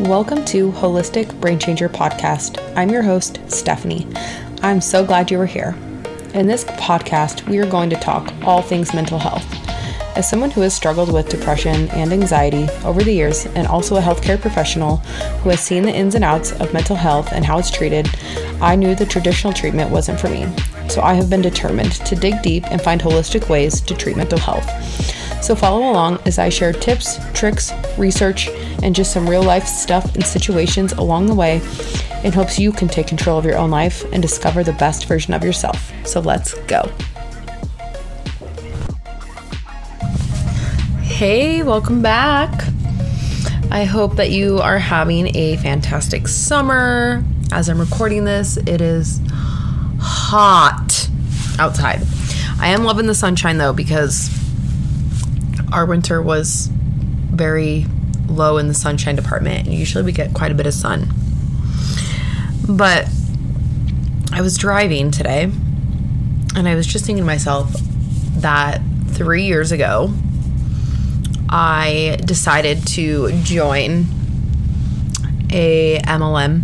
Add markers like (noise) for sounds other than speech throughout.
Welcome to Holistic Brain Changer Podcast. I'm your host, Stephanie. I'm so glad you are here. In this podcast, we are going to talk all things mental health. As someone who has struggled with depression and anxiety over the years, and also a healthcare professional who has seen the ins and outs of mental health and how it's treated, I knew the traditional treatment wasn't for me. So I have been determined to dig deep and find holistic ways to treat mental health. So follow along as I share tips, tricks, research, and just some real life stuff and situations along the way in hopes you can take control of your own life and discover the best version of yourself. So let's go. Hey, welcome back. I hope that you are having a fantastic summer. As I'm recording this, it is hot outside. I am loving the sunshine though because our winter was very low in the sunshine department. Usually we get quite a bit of sun. But I was driving today and I was just thinking to myself that three years ago, I decided to join a MLM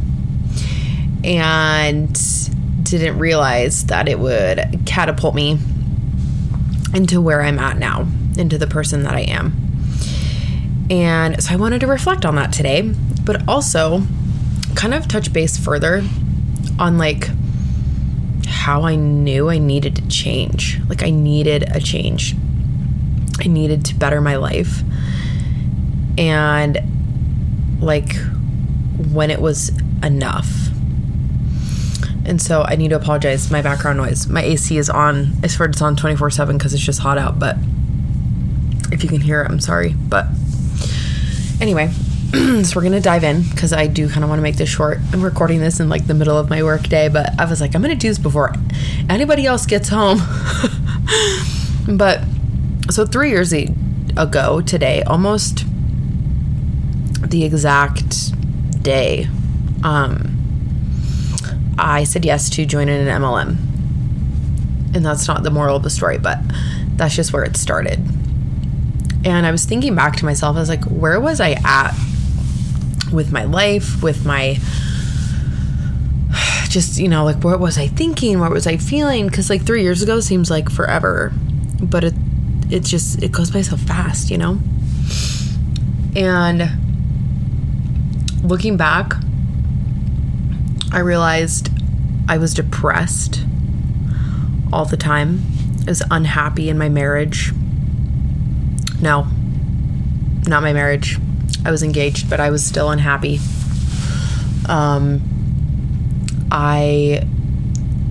and didn't realize that it would catapult me into where I'm at now into the person that I am. And so I wanted to reflect on that today, but also kind of touch base further on like how I knew I needed to change. Like I needed a change. I needed to better my life. And like when it was enough. And so I need to apologize. My background noise. My AC is on. I swear it's on 24 7 because it's just hot out. But if you can hear it, I'm sorry. But anyway, (clears throat) so we're gonna dive in because I do kind of want to make this short. I'm recording this in like the middle of my work day, but I was like, I'm gonna do this before anybody else gets home. (laughs) but so three years ago today, almost the exact day, um, I said yes to joining an MLM. And that's not the moral of the story, but that's just where it started. And I was thinking back to myself, I was like, where was I at with my life, with my (sighs) just, you know, like what was I thinking? What was I feeling? Because like three years ago seems like forever, but it, it just, it goes by so fast, you know? And looking back, I realized I was depressed all the time. I was unhappy in my marriage. No, not my marriage. I was engaged, but I was still unhappy. Um, I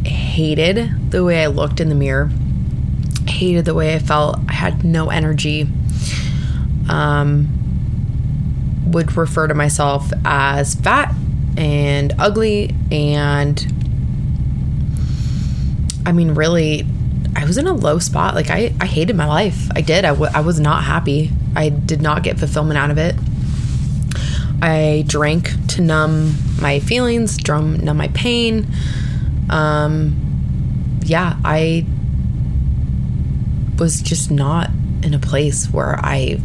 hated the way I looked in the mirror, hated the way I felt. I had no energy. Um, would refer to myself as fat and ugly and I mean really was in a low spot. Like I, I hated my life. I did. I, w- I was not happy. I did not get fulfillment out of it. I drank to numb my feelings, drum numb my pain. Um, yeah, I was just not in a place where I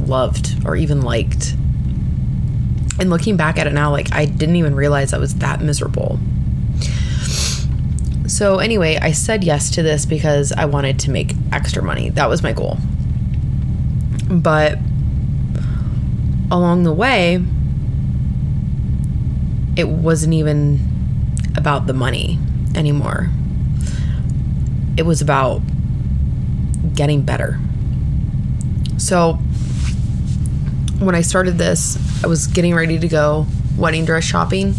loved or even liked. And looking back at it now, like I didn't even realize I was that miserable. So, anyway, I said yes to this because I wanted to make extra money. That was my goal. But along the way, it wasn't even about the money anymore. It was about getting better. So, when I started this, I was getting ready to go wedding dress shopping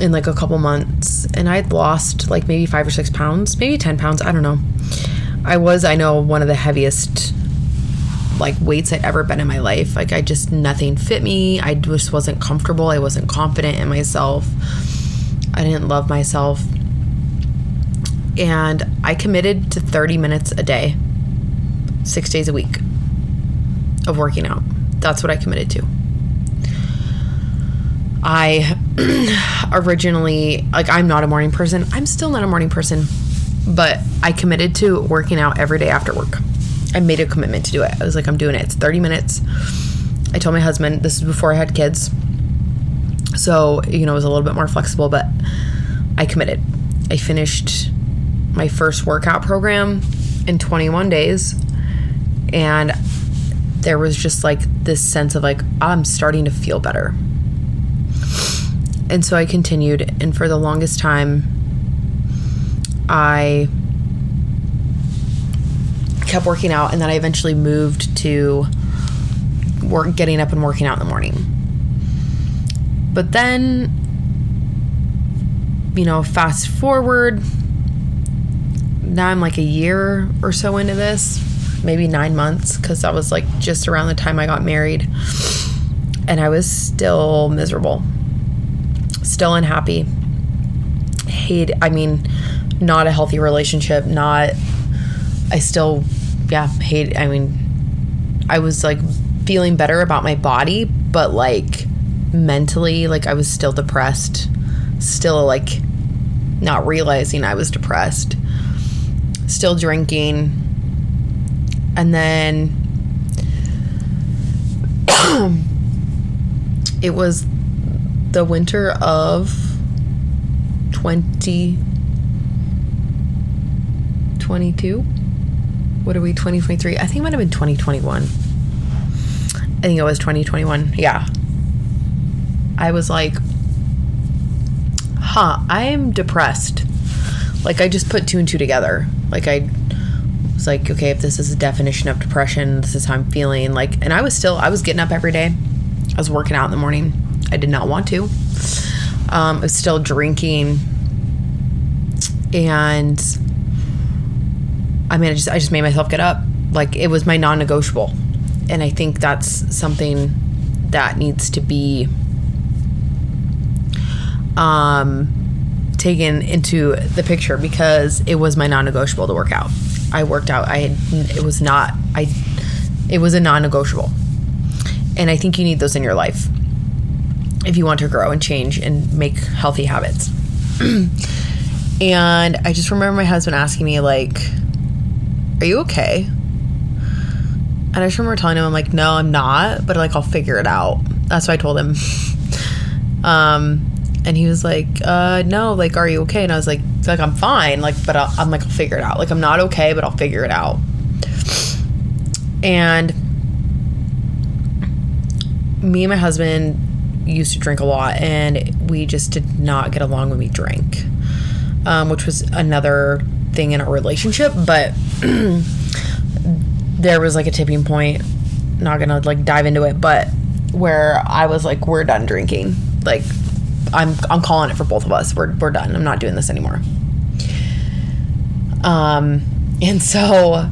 in like a couple months and I'd lost like maybe five or six pounds, maybe 10 pounds. I don't know. I was, I know, one of the heaviest like weights I'd ever been in my life. Like I just, nothing fit me. I just wasn't comfortable. I wasn't confident in myself. I didn't love myself. And I committed to 30 minutes a day, six days a week of working out. That's what I committed to. I (clears throat) originally, like, I'm not a morning person. I'm still not a morning person, but I committed to working out every day after work. I made a commitment to do it. I was like, I'm doing it. It's 30 minutes, I told my husband, this is before I had kids. So, you know, it was a little bit more flexible, but I committed. I finished my first workout program in 21 days. And there was just like this sense of like, I'm starting to feel better. And so I continued. And for the longest time, I kept working out. And then I eventually moved to work, getting up and working out in the morning. But then, you know, fast forward, now I'm like a year or so into this, maybe nine months, because that was like just around the time I got married. And I was still miserable, still unhappy. Hate, I mean, not a healthy relationship, not, I still, yeah, hate, I mean, I was like feeling better about my body, but like mentally, like I was still depressed, still like not realizing I was depressed, still drinking. And then (clears throat) it was the winter of 2022. What are we, 2023? I think it might have been 2021. I think it was 2021. Yeah. I was like, huh, I'm depressed. Like, I just put two and two together. Like, I was like, okay, if this is a definition of depression, this is how I'm feeling. Like, and I was still, I was getting up every day. I was working out in the morning. I did not want to. Um, I was still drinking. And I mean, I just, I just made myself get up. Like, it was my non negotiable. And I think that's something that needs to be um, taken into the picture because it was my non-negotiable to work out. I worked out. I had, it was not I it was a non-negotiable. And I think you need those in your life if you want to grow and change and make healthy habits. (clears throat) and I just remember my husband asking me like, "Are you okay?" And I just remember telling him I'm like, "No, I'm not, but like I'll figure it out." That's what I told him. (laughs) um and he was like uh no like are you okay and i was like like i'm fine like but i am like i'll figure it out like i'm not okay but i'll figure it out and me and my husband used to drink a lot and we just did not get along when we drank um, which was another thing in our relationship but (clears throat) there was like a tipping point not gonna like dive into it but where i was like we're done drinking like I'm I'm calling it for both of us. We're we're done. I'm not doing this anymore. Um, and so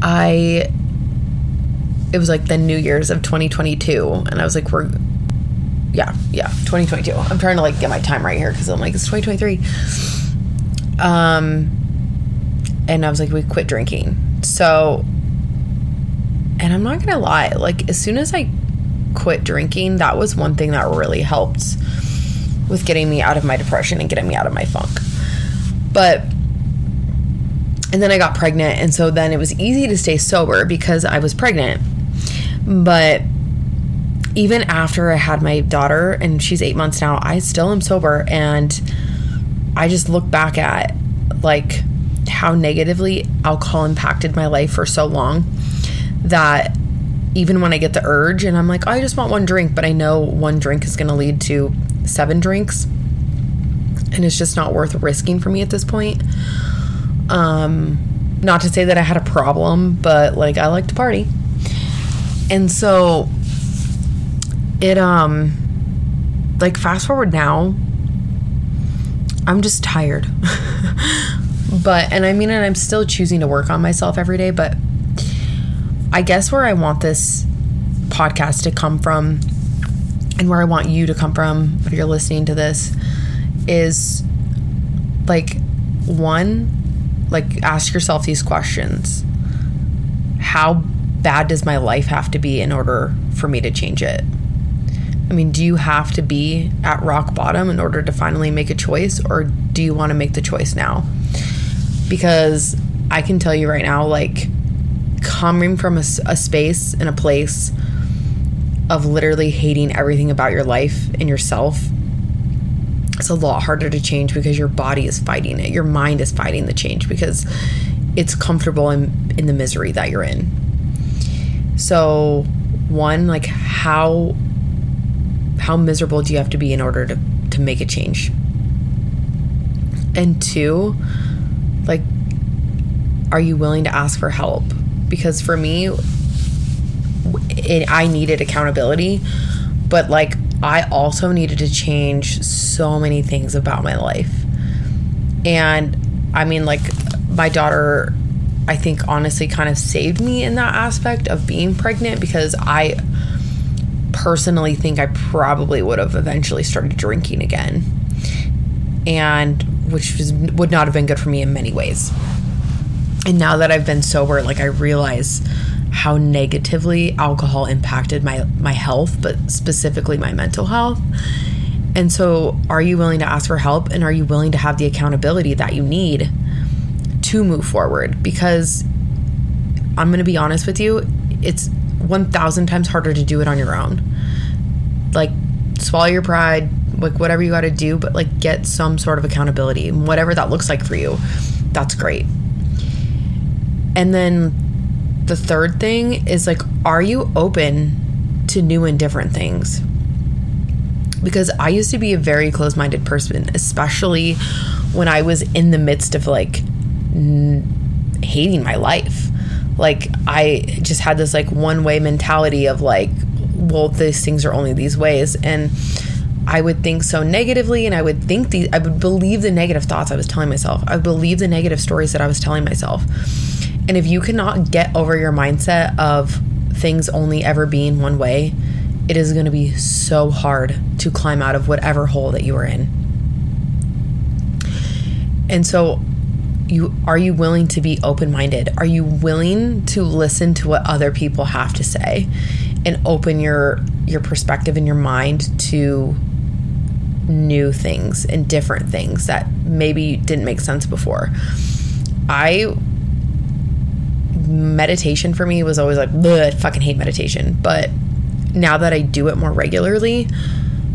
I it was like the New Year's of 2022, and I was like, we're yeah yeah 2022. I'm trying to like get my time right here because I'm like it's 2023. Um, and I was like, we quit drinking. So, and I'm not gonna lie, like as soon as I quit drinking, that was one thing that really helped with getting me out of my depression and getting me out of my funk. But and then I got pregnant, and so then it was easy to stay sober because I was pregnant. But even after I had my daughter, and she's eight months now, I still am sober. And I just look back at like how negatively alcohol impacted my life for so long that even when I get the urge and I'm like, oh, I just want one drink, but I know one drink is going to lead to seven drinks. And it's just not worth risking for me at this point. Um, not to say that I had a problem, but like I like to party. And so it, um, like fast forward now, I'm just tired. (laughs) but, and I mean, and I'm still choosing to work on myself every day, but I guess where I want this podcast to come from and where I want you to come from if you're listening to this is like one like ask yourself these questions. How bad does my life have to be in order for me to change it? I mean, do you have to be at rock bottom in order to finally make a choice or do you want to make the choice now? Because I can tell you right now like coming from a, a space and a place of literally hating everything about your life and yourself it's a lot harder to change because your body is fighting it your mind is fighting the change because it's comfortable in, in the misery that you're in so one like how how miserable do you have to be in order to to make a change? And two like are you willing to ask for help? Because for me it, I needed accountability but like I also needed to change so many things about my life. And I mean like my daughter I think honestly kind of saved me in that aspect of being pregnant because I personally think I probably would have eventually started drinking again. And which was, would not have been good for me in many ways. And now that I've been sober, like I realize how negatively alcohol impacted my my health, but specifically my mental health. And so, are you willing to ask for help and are you willing to have the accountability that you need to move forward? Because I'm going to be honest with you, it's 1000 times harder to do it on your own. Like swallow your pride, like whatever you got to do, but like get some sort of accountability, whatever that looks like for you. That's great. And then the third thing is like, are you open to new and different things? Because I used to be a very close minded person, especially when I was in the midst of like n- hating my life. Like, I just had this like one way mentality of like, well, these things are only these ways. And I would think so negatively and I would think the I would believe the negative thoughts I was telling myself. I would believe the negative stories that I was telling myself. And if you cannot get over your mindset of things only ever being one way, it is going to be so hard to climb out of whatever hole that you are in. And so you are you willing to be open-minded? Are you willing to listen to what other people have to say and open your your perspective and your mind to new things and different things that maybe didn't make sense before. I meditation for me was always like, I fucking hate meditation. But now that I do it more regularly,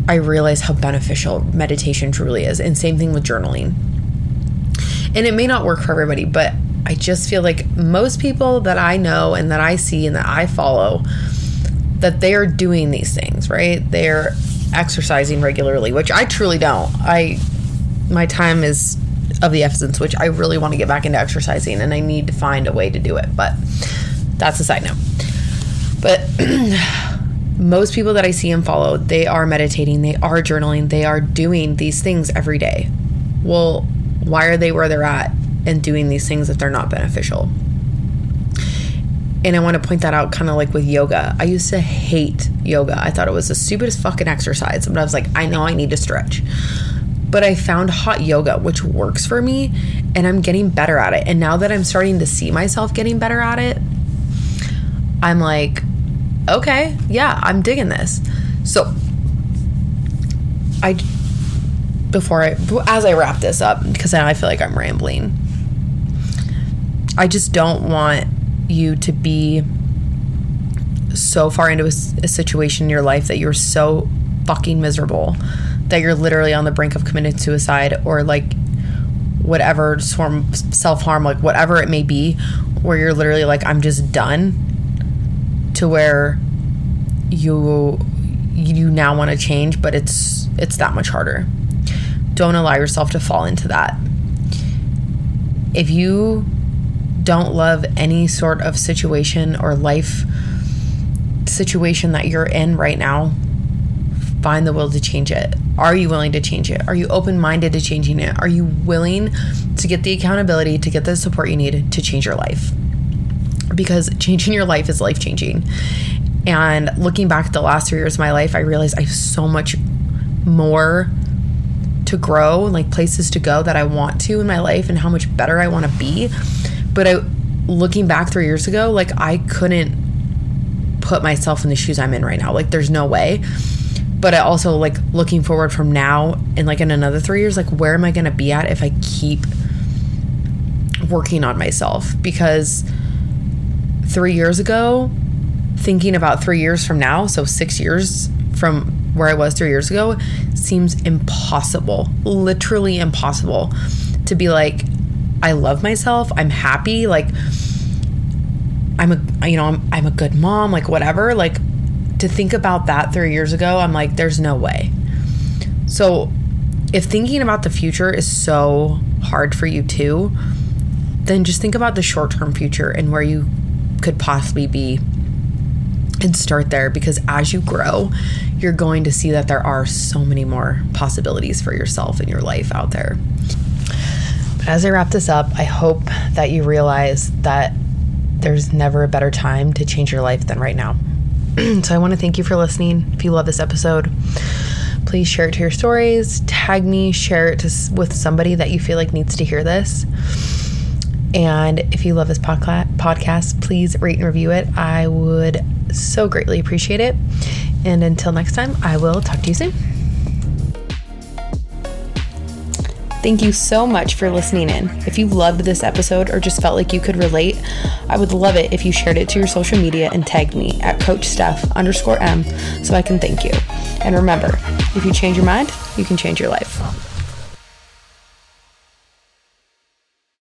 I realize how beneficial meditation truly is. And same thing with journaling. And it may not work for everybody, but I just feel like most people that I know and that I see and that I follow, that they are doing these things, right? They're exercising regularly, which I truly don't. I my time is of the essence, which I really want to get back into exercising and I need to find a way to do it. But that's a side note. But (clears throat) most people that I see and follow, they are meditating, they are journaling, they are doing these things every day. Well, why are they where they're at and doing these things if they're not beneficial? And I want to point that out kind of like with yoga. I used to hate yoga. I thought it was the stupidest fucking exercise. But I was like, I know I need to stretch. But I found hot yoga, which works for me, and I'm getting better at it. And now that I'm starting to see myself getting better at it, I'm like, okay, yeah, I'm digging this. So I before I as I wrap this up because I feel like I'm rambling. I just don't want you to be so far into a, a, situation in your life that you're so fucking miserable that you're literally on the brink of committing suicide or like whatever self harm, like whatever it may be, where you're literally like, I'm just done, to where you you now want to change, but it's it's that much harder. Don't allow yourself to fall into that. If you don't love any sort of situation or life situation that you're in right now, find the will to change it. Are you willing to change it? Are you open minded to changing it? Are you willing to get the accountability, to get the support you need to change your life? Because changing your life is life changing. And looking back at the last three years of my life, I realized I have so much more to grow, and like places to go that I want to in my life, and how much better I want to be but I, looking back three years ago, like I couldn't put myself in the shoes I'm in right now. Like there's no way. But I also like looking forward from now and like in another three years, like where am I going to be at if I keep working on myself? Because three years ago, thinking about three years from now, so six years from where I was three years ago, seems impossible. Literally impossible to be like, I love myself. I'm happy. Like, I'm a, you know, I'm, I'm a good mom, like, whatever. Like, to think about that three years ago, I'm like, there's no way. So, if thinking about the future is so hard for you too, then just think about the short term future and where you could possibly be and start there because as you grow, you're going to see that there are so many more possibilities for yourself and your life out there. As I wrap this up, I hope that you realize that there's never a better time to change your life than right now. (clears throat) so I want to thank you for listening. If you love this episode, please share it to your stories, tag me, share it to, with somebody that you feel like needs to hear this. And if you love this podcast, please rate and review it. I would so greatly appreciate it. And until next time, I will talk to you soon. Thank you so much for listening in. If you loved this episode or just felt like you could relate, I would love it if you shared it to your social media and tagged me at Coach Steph underscore M so I can thank you. And remember, if you change your mind, you can change your life.